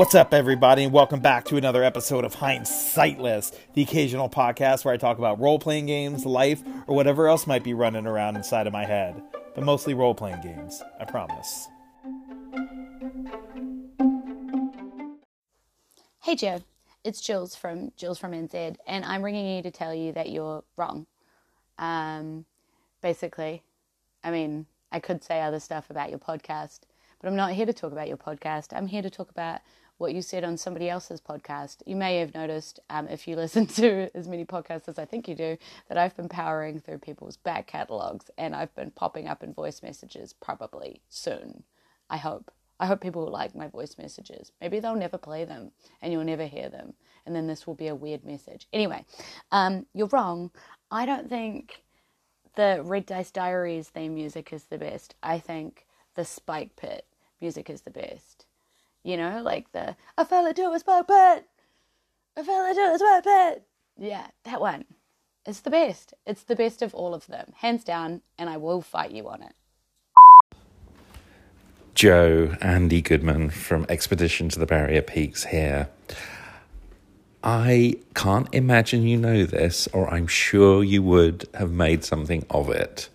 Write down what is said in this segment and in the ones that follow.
What's up, everybody, and welcome back to another episode of Hindsightless, the occasional podcast where I talk about role playing games, life, or whatever else might be running around inside of my head. But mostly role playing games, I promise. Hey Joe, it's Jules from Jules from NZ, and I'm ringing you to tell you that you're wrong. Um, basically, I mean, I could say other stuff about your podcast, but I'm not here to talk about your podcast. I'm here to talk about what you said on somebody else's podcast. You may have noticed, um, if you listen to as many podcasts as I think you do, that I've been powering through people's back catalogs and I've been popping up in voice messages probably soon. I hope. I hope people like my voice messages. Maybe they'll never play them and you'll never hear them. And then this will be a weird message. Anyway, um, you're wrong. I don't think the Red Dice Diaries theme music is the best. I think the Spike Pit music is the best. You know, like the I fell into a spike pit. I fell into a spike pit. Yeah, that one. It's the best. It's the best of all of them, hands down, and I will fight you on it. Joe, Andy Goodman from Expedition to the Barrier Peaks here. I can't imagine you know this, or I'm sure you would have made something of it.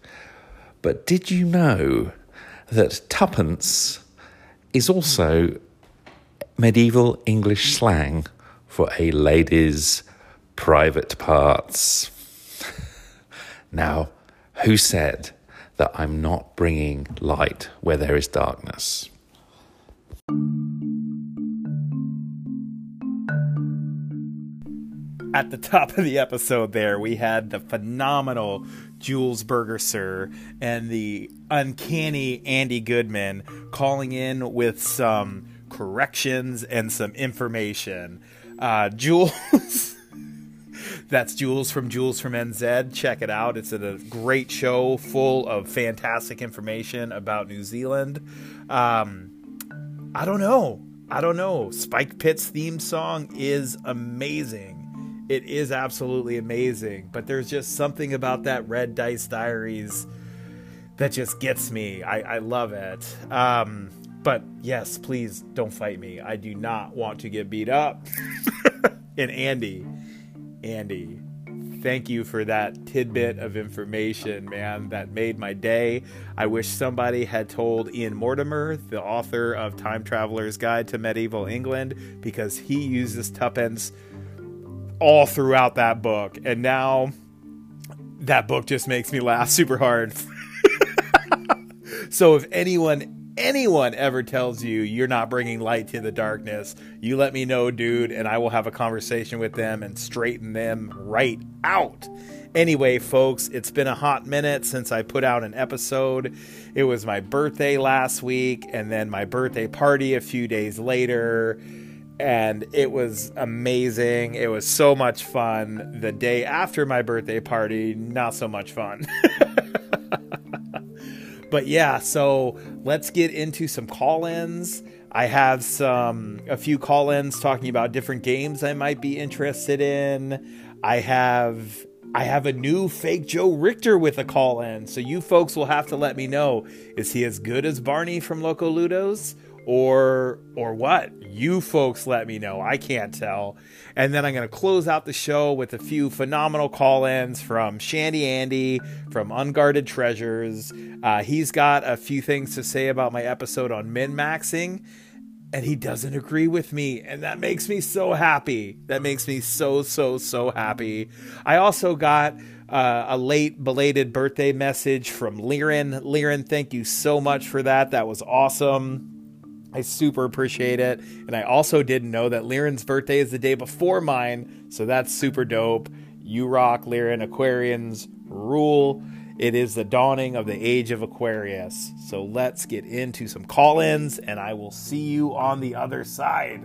But did you know that tuppence is also medieval English slang for a lady's private parts? now, who said that I'm not bringing light where there is darkness? At the top of the episode, there we had the phenomenal Jules Bergerser and the uncanny Andy Goodman calling in with some corrections and some information. Uh, Jules. That's Jules from Jules from NZ. Check it out. It's a great show full of fantastic information about New Zealand. Um, I don't know. I don't know. Spike Pit's theme song is amazing. It is absolutely amazing. But there's just something about that Red Dice Diaries that just gets me. I, I love it. Um, but yes, please don't fight me. I do not want to get beat up. and Andy, Andy, thank you for that tidbit of information, man. That made my day. I wish somebody had told Ian Mortimer, the author of Time Traveler's Guide to Medieval England, because he uses tuppence all throughout that book. And now that book just makes me laugh super hard. so if anyone anyone ever tells you you're not bringing light to the darkness, you let me know, dude, and I will have a conversation with them and straighten them right out. Anyway, folks, it's been a hot minute since I put out an episode. It was my birthday last week, and then my birthday party a few days later. And it was amazing. It was so much fun. The day after my birthday party, not so much fun. but yeah, so let's get into some call-ins. I have some a few call-ins talking about different games I might be interested in. I have I have a new fake Joe Richter with a call-in, so you folks will have to let me know is he as good as Barney from Loco Ludos or or what? You folks let me know. I can't tell. And then I'm going to close out the show with a few phenomenal call-ins from Shandy Andy from Unguarded Treasures. Uh, he's got a few things to say about my episode on min-maxing and he doesn't agree with me and that makes me so happy that makes me so so so happy i also got uh, a late belated birthday message from liren liren thank you so much for that that was awesome I super appreciate it. And I also didn't know that Liren's birthday is the day before mine, so that's super dope. You rock, Liren. Aquarians rule. It is the dawning of the age of Aquarius. So let's get into some call ins, and I will see you on the other side.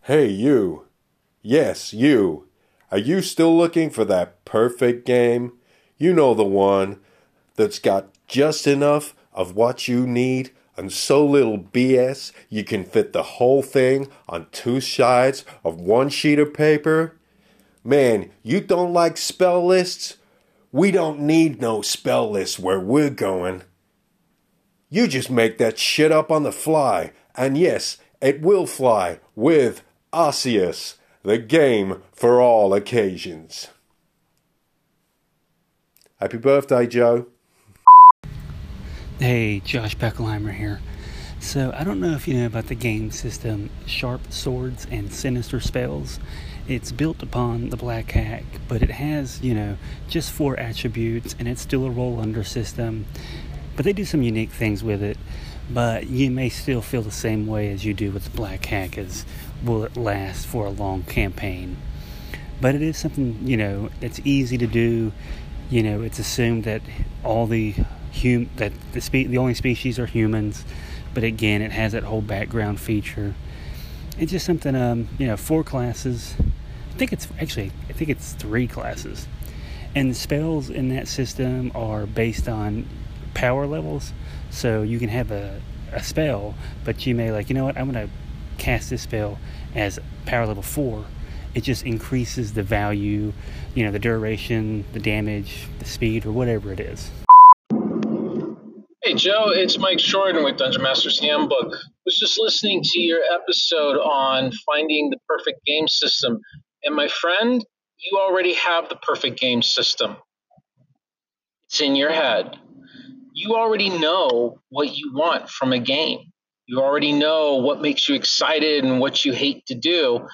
Hey, you. Yes, you. Are you still looking for that perfect game? You know the one that's got just enough of what you need and so little BS you can fit the whole thing on two sides of one sheet of paper? Man, you don't like spell lists? We don't need no spell list where we're going. You just make that shit up on the fly, and yes, it will fly with Arceus, the game for all occasions. Happy birthday, Joe. Hey, Josh Beckelheimer here. So, I don't know if you know about the game system Sharp Swords and Sinister Spells. It's built upon the Black Hack, but it has, you know, just four attributes and it's still a roll under system. But they do some unique things with it. But you may still feel the same way as you do with the Black Hack, as will it last for a long campaign? But it is something, you know, it's easy to do. You know, it's assumed that all the hum- that the spe- the only species are humans but again, it has that whole background feature. It's just something, um, you know, four classes. I think it's actually, I think it's three classes. And the spells in that system are based on power levels. So you can have a, a spell, but you may, like, you know what, I'm going to cast this spell as power level four. It just increases the value, you know, the duration, the damage, the speed, or whatever it is. Hey Joe, it's Mike Shorten with Dungeon Master's Handbook. I was just listening to your episode on finding the perfect game system, and my friend, you already have the perfect game system. It's in your head. You already know what you want from a game. You already know what makes you excited and what you hate to do.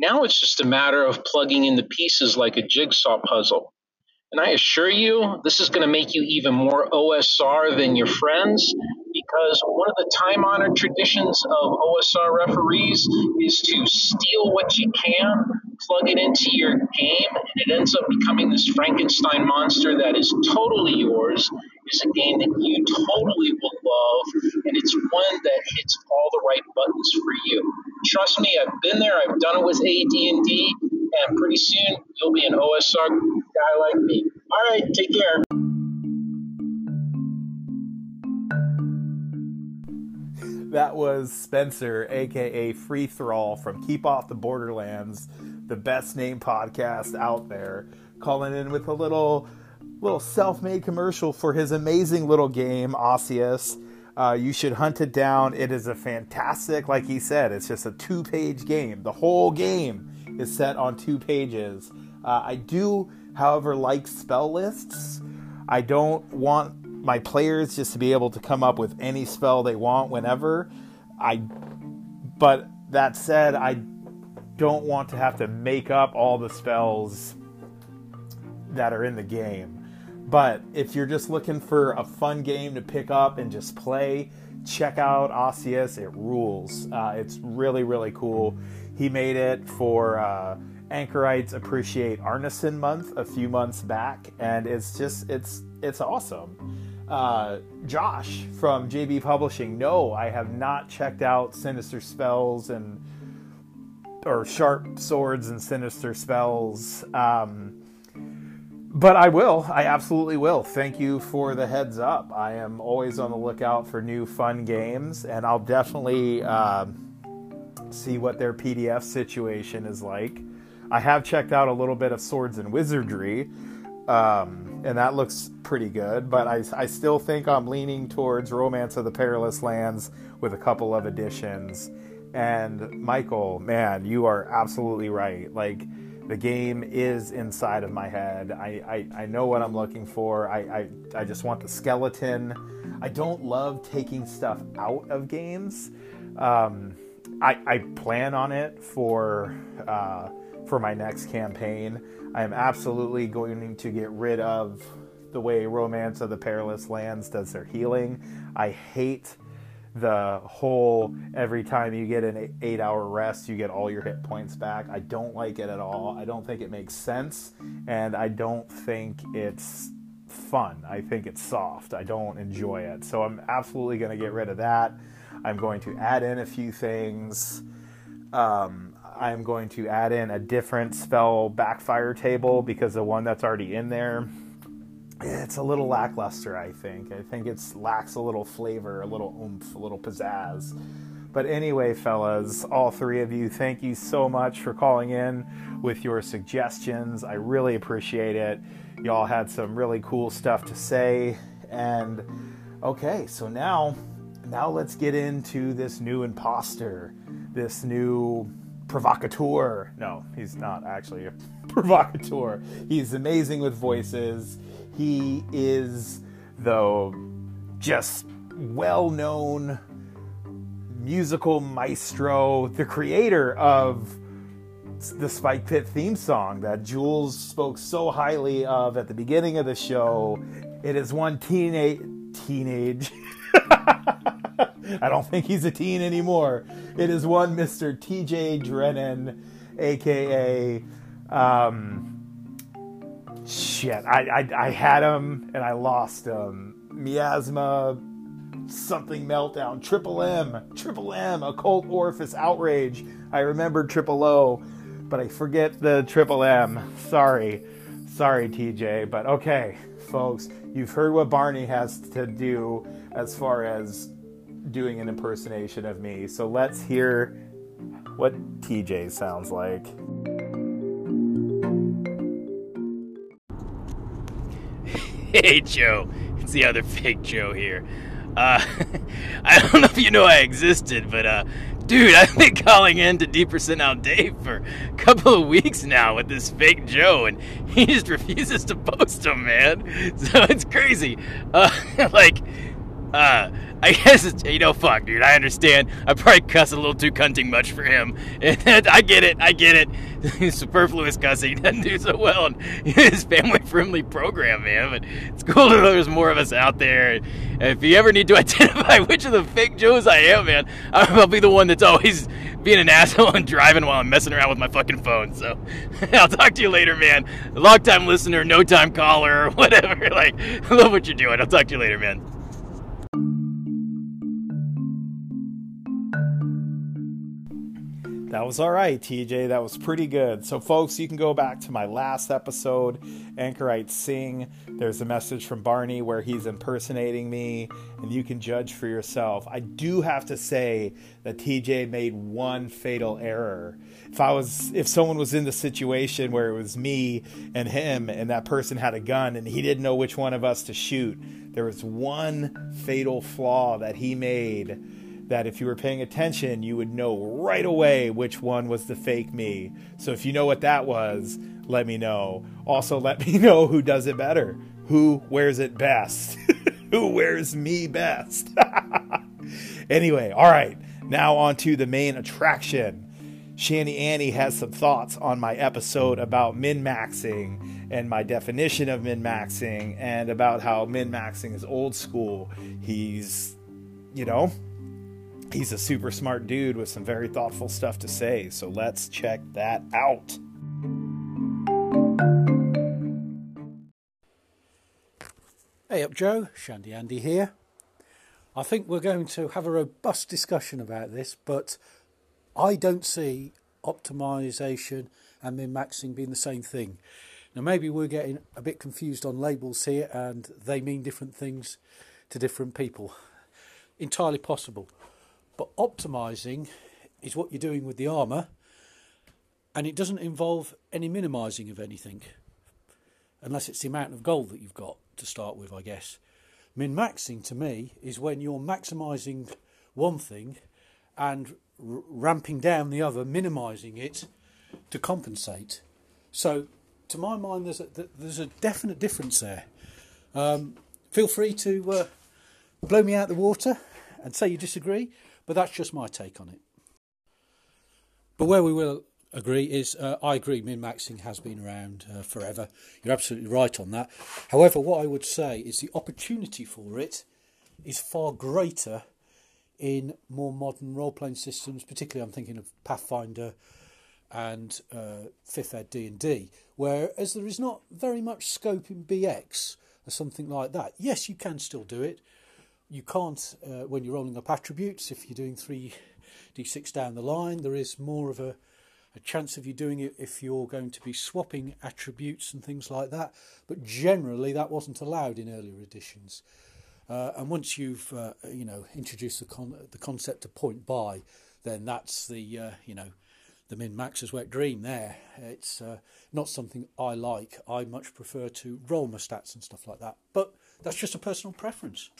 Now it's just a matter of plugging in the pieces like a jigsaw puzzle. And I assure you, this is going to make you even more OSR than your friends because one of the time honored traditions of OSR referees is to steal what you can, plug it into your game, and it ends up becoming this Frankenstein monster that is totally yours. It's a game that you totally will love, and it's one that hits all the right buttons for you. Trust me, I've been there. I've done it with AD&D, and pretty soon you'll be an OSR guy like me. All right, take care. That was Spencer, aka Free Thrall from Keep Off the Borderlands, the best name podcast out there, calling in with a little little self-made commercial for his amazing little game, Osseous. Uh, you should hunt it down. It is a fantastic, like he said, it's just a two-page game. The whole game is set on two pages. Uh, I do, however, like spell lists. I don't want my players just to be able to come up with any spell they want whenever. I, but that said, I don't want to have to make up all the spells that are in the game. But if you're just looking for a fun game to pick up and just play, check out Osseous. It rules. Uh, it's really, really cool. He made it for uh, Anchorites Appreciate Arneson Month a few months back, and it's just it's it's awesome. Uh, Josh from JB Publishing. No, I have not checked out Sinister Spells and or Sharp Swords and Sinister Spells. Um, but I will. I absolutely will. Thank you for the heads up. I am always on the lookout for new fun games, and I'll definitely uh, see what their PDF situation is like. I have checked out a little bit of Swords and Wizardry, um, and that looks pretty good. But I, I still think I'm leaning towards Romance of the Perilous Lands with a couple of additions. And Michael, man, you are absolutely right. Like the game is inside of my head. I, I, I know what I'm looking for. I, I, I just want the skeleton. I don't love taking stuff out of games. Um, I, I plan on it for uh, for my next campaign. I am absolutely going to get rid of the way Romance of the Perilous Lands does their healing. I hate the whole every time you get an eight hour rest, you get all your hit points back. I don't like it at all. I don't think it makes sense, and I don't think it's fun. I think it's soft. I don't enjoy it. So I'm absolutely going to get rid of that. I'm going to add in a few things. Um, I'm going to add in a different spell backfire table because the one that's already in there it's a little lackluster, I think. I think it's lacks a little flavor, a little oomph, a little pizzazz. But anyway, fellas, all three of you, thank you so much for calling in with your suggestions. I really appreciate it. Y'all had some really cool stuff to say. And okay, so now now let's get into this new imposter, this new provocateur. No, he's not actually a provocateur. He's amazing with voices. He is, though, just well known musical maestro, the creator of the Spike Pit theme song that Jules spoke so highly of at the beginning of the show. It is one teenage teenage. I don't think he's a teen anymore. It is one Mr. TJ Drennan, aka um, shit. I, I I had him and I lost him. Miasma something meltdown. Triple M, Triple M, occult orifice outrage. I remember Triple O, but I forget the Triple M. Sorry, sorry, TJ. But okay, folks, you've heard what Barney has to do as far as doing an impersonation of me. So let's hear what TJ sounds like. Hey, Joe. It's the other fake Joe here. Uh, I don't know if you know I existed, but uh, dude, I've been calling in to D Percent Out Dave for a couple of weeks now with this fake Joe, and he just refuses to post them, man. So it's crazy. Uh, like, uh, I guess it's, you know, fuck, dude. I understand. I probably cuss a little too cunting much for him. I get it. I get it. Superfluous cussing doesn't do so well in his family-friendly program, man. But it's cool to know there's more of us out there. And if you ever need to identify which of the fake Joes I am, man, I'll be the one that's always being an asshole and driving while I'm messing around with my fucking phone. So I'll talk to you later, man. Long time listener, no time caller, whatever. Like, I love what you're doing. I'll talk to you later, man. That was all right, TJ. That was pretty good. So, folks, you can go back to my last episode, Anchorite Sing. There's a message from Barney where he's impersonating me, and you can judge for yourself. I do have to say that TJ made one fatal error. If I was, if someone was in the situation where it was me and him, and that person had a gun, and he didn't know which one of us to shoot, there was one fatal flaw that he made that if you were paying attention, you would know right away which one was the fake me. So if you know what that was, let me know. Also, let me know who does it better. Who wears it best? who wears me best? anyway, all right. Now on to the main attraction. Shandy Andy has some thoughts on my episode about min maxing and my definition of min maxing and about how min maxing is old school. He's, you know, he's a super smart dude with some very thoughtful stuff to say. So let's check that out. Hey up, Joe. Shandy Andy here. I think we're going to have a robust discussion about this, but I don't see optimization and min maxing being the same thing. Now, maybe we're getting a bit confused on labels here and they mean different things to different people. Entirely possible. But optimizing is what you're doing with the armor, and it doesn't involve any minimizing of anything, unless it's the amount of gold that you've got to start with, I guess. Min maxing to me is when you're maximizing one thing and r- ramping down the other, minimizing it to compensate. So, to my mind, there's a, there's a definite difference there. Um, feel free to uh, blow me out the water and say you disagree, but that's just my take on it. But where we will agree is uh, I agree min maxing has been around uh, forever. You're absolutely right on that. However, what I would say is the opportunity for it is far greater in more modern role playing systems, particularly I'm thinking of Pathfinder and uh, Fifth Ed D and D, whereas there is not very much scope in BX or something like that. Yes, you can still do it, you can't uh, when you're rolling up attributes if you're doing 3d6 down the line there is more of a, a chance of you doing it if you're going to be swapping attributes and things like that but generally that wasn't allowed in earlier editions Uh, and once you've uh, you know introduced the con- the concept of point buy, then that's the uh, you know the min max's wet dream. There, it's uh, not something I like. I much prefer to roll my stats and stuff like that. But that's just a personal preference.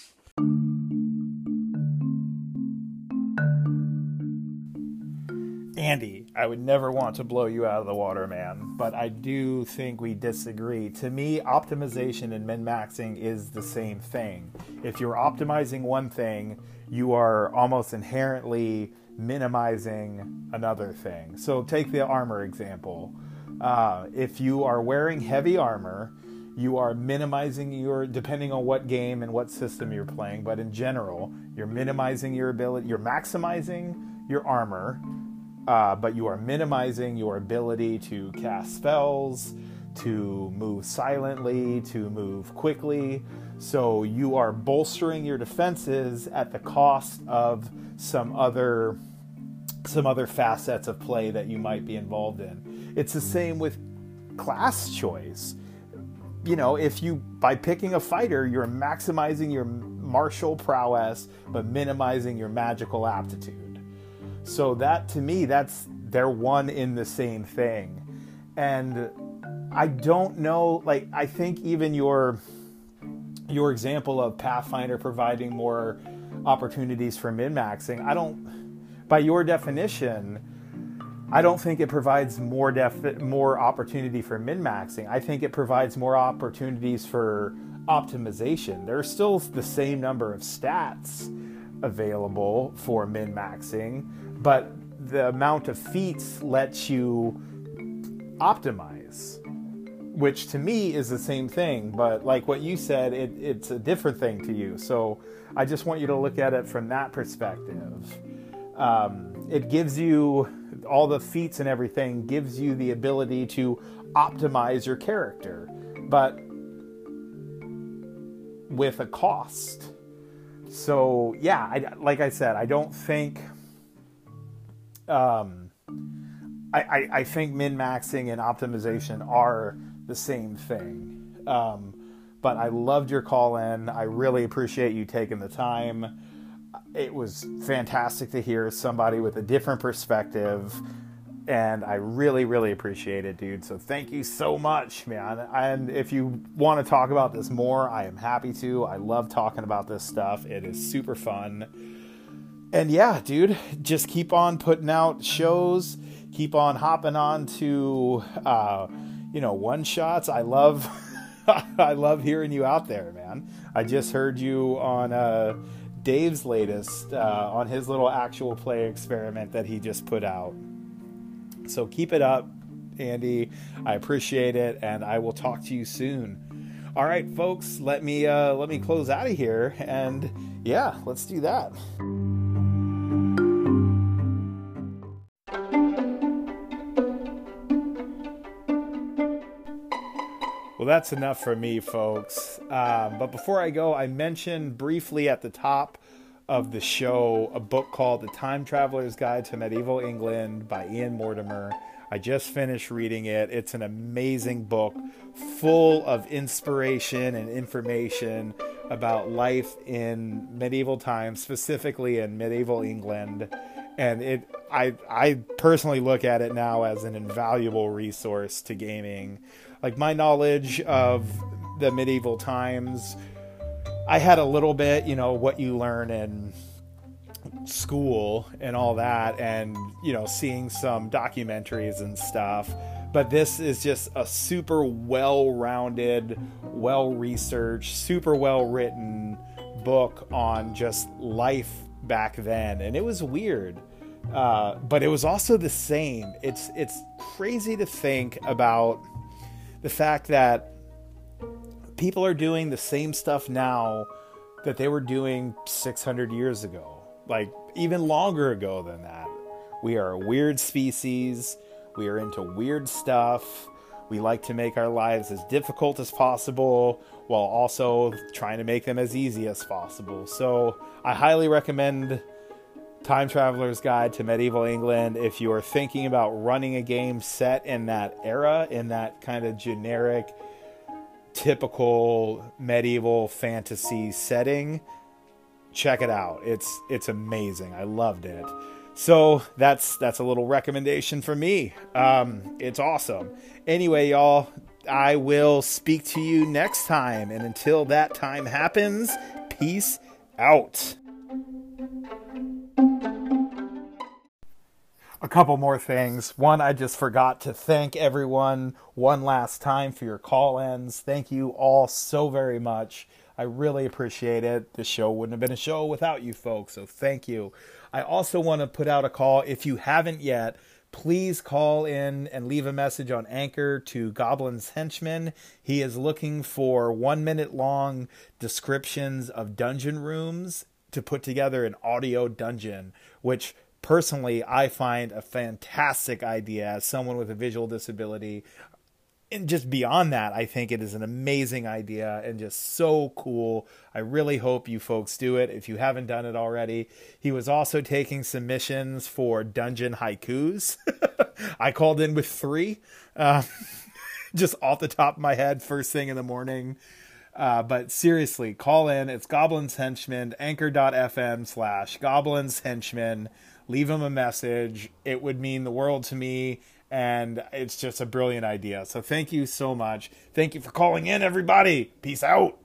Andy, I would never want to blow you out of the water, man, but I do think we disagree. To me, optimization and min maxing is the same thing. If you're optimizing one thing, you are almost inherently minimizing another thing. So, take the armor example. Uh, if you are wearing heavy armor, you are minimizing your depending on what game and what system you're playing but in general you're minimizing your ability you're maximizing your armor uh, but you are minimizing your ability to cast spells, to move silently, to move quickly. So you are bolstering your defenses at the cost of some other some other facets of play that you might be involved in. It's the same with class choice. You know, if you by picking a fighter, you're maximizing your martial prowess but minimizing your magical aptitude. So that to me, that's they're one in the same thing. And I don't know, like I think even your your example of Pathfinder providing more opportunities for min-maxing, I don't by your definition, I don't think it provides more def- more opportunity for min-maxing. I think it provides more opportunities for optimization. There's still the same number of stats available for min-maxing, but the amount of feats lets you optimize which to me is the same thing but like what you said it, it's a different thing to you. So i just want you to look at it from that perspective. Um, it gives you all the feats and everything gives you the ability to optimize your character but with a cost so yeah I, like i said i don't think um, I, I, I, think min maxing and optimization are the same thing. Um, but I loved your call in. I really appreciate you taking the time. It was fantastic to hear somebody with a different perspective. And I really, really appreciate it, dude. So thank you so much, man. And if you want to talk about this more, I am happy to. I love talking about this stuff, it is super fun and yeah, dude, just keep on putting out shows, keep on hopping on to, uh, you know, one shots. I love, I love hearing you out there, man. I just heard you on uh, Dave's latest, uh, on his little actual play experiment that he just put out. So keep it up, Andy. I appreciate it, and I will talk to you soon. All right, folks, let me uh, let me close out of here, and yeah, let's do that. Well, that's enough for me, folks. Um, but before I go, I mentioned briefly at the top of the show a book called The Time Traveler's Guide to Medieval England by Ian Mortimer. I just finished reading it. It's an amazing book full of inspiration and information about life in medieval times, specifically in medieval England. And it I I personally look at it now as an invaluable resource to gaming like my knowledge of the medieval times i had a little bit you know what you learn in school and all that and you know seeing some documentaries and stuff. But this is just a super well-rounded well-researched super well-written book on just life back then. And it was weird uh, but it was also the same. It's it's crazy to think about the fact that people are doing the same stuff now that they were doing 600 years ago, like even longer ago than that. We are a weird species. We are into weird stuff. We like to make our lives as difficult as possible while also trying to make them as easy as possible. So, I highly recommend Time Traveler's Guide to Medieval England. If you are thinking about running a game set in that era, in that kind of generic typical medieval fantasy setting, check it out. It's it's amazing. I loved it. So that's that's a little recommendation for me. Um, it's awesome. Anyway, y'all, I will speak to you next time, and until that time happens, peace out. A couple more things. One, I just forgot to thank everyone one last time for your call ins. Thank you all so very much. I really appreciate it. This show wouldn't have been a show without you folks, so thank you. I also want to put out a call. If you haven't yet, please call in and leave a message on Anchor to Goblin's Henchman. He is looking for one minute long descriptions of dungeon rooms to put together an audio dungeon, which personally I find a fantastic idea as someone with a visual disability. And just beyond that, I think it is an amazing idea and just so cool. I really hope you folks do it if you haven't done it already. He was also taking submissions for dungeon haikus. I called in with three, uh, just off the top of my head, first thing in the morning. Uh, but seriously, call in. It's Goblins Henchmen, anchor.fm slash Goblins Henchmen leave him a message. It would mean the world to me. And it's just a brilliant idea. So thank you so much. Thank you for calling in, everybody. Peace out.